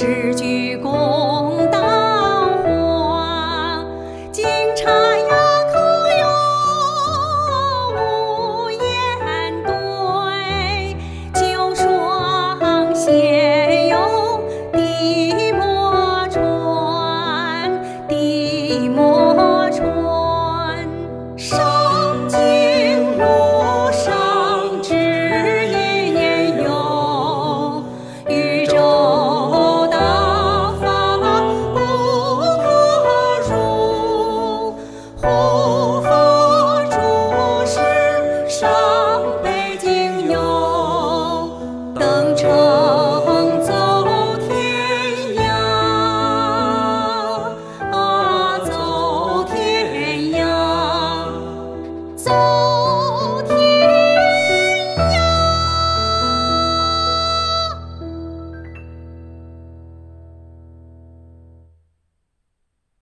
cheer. 저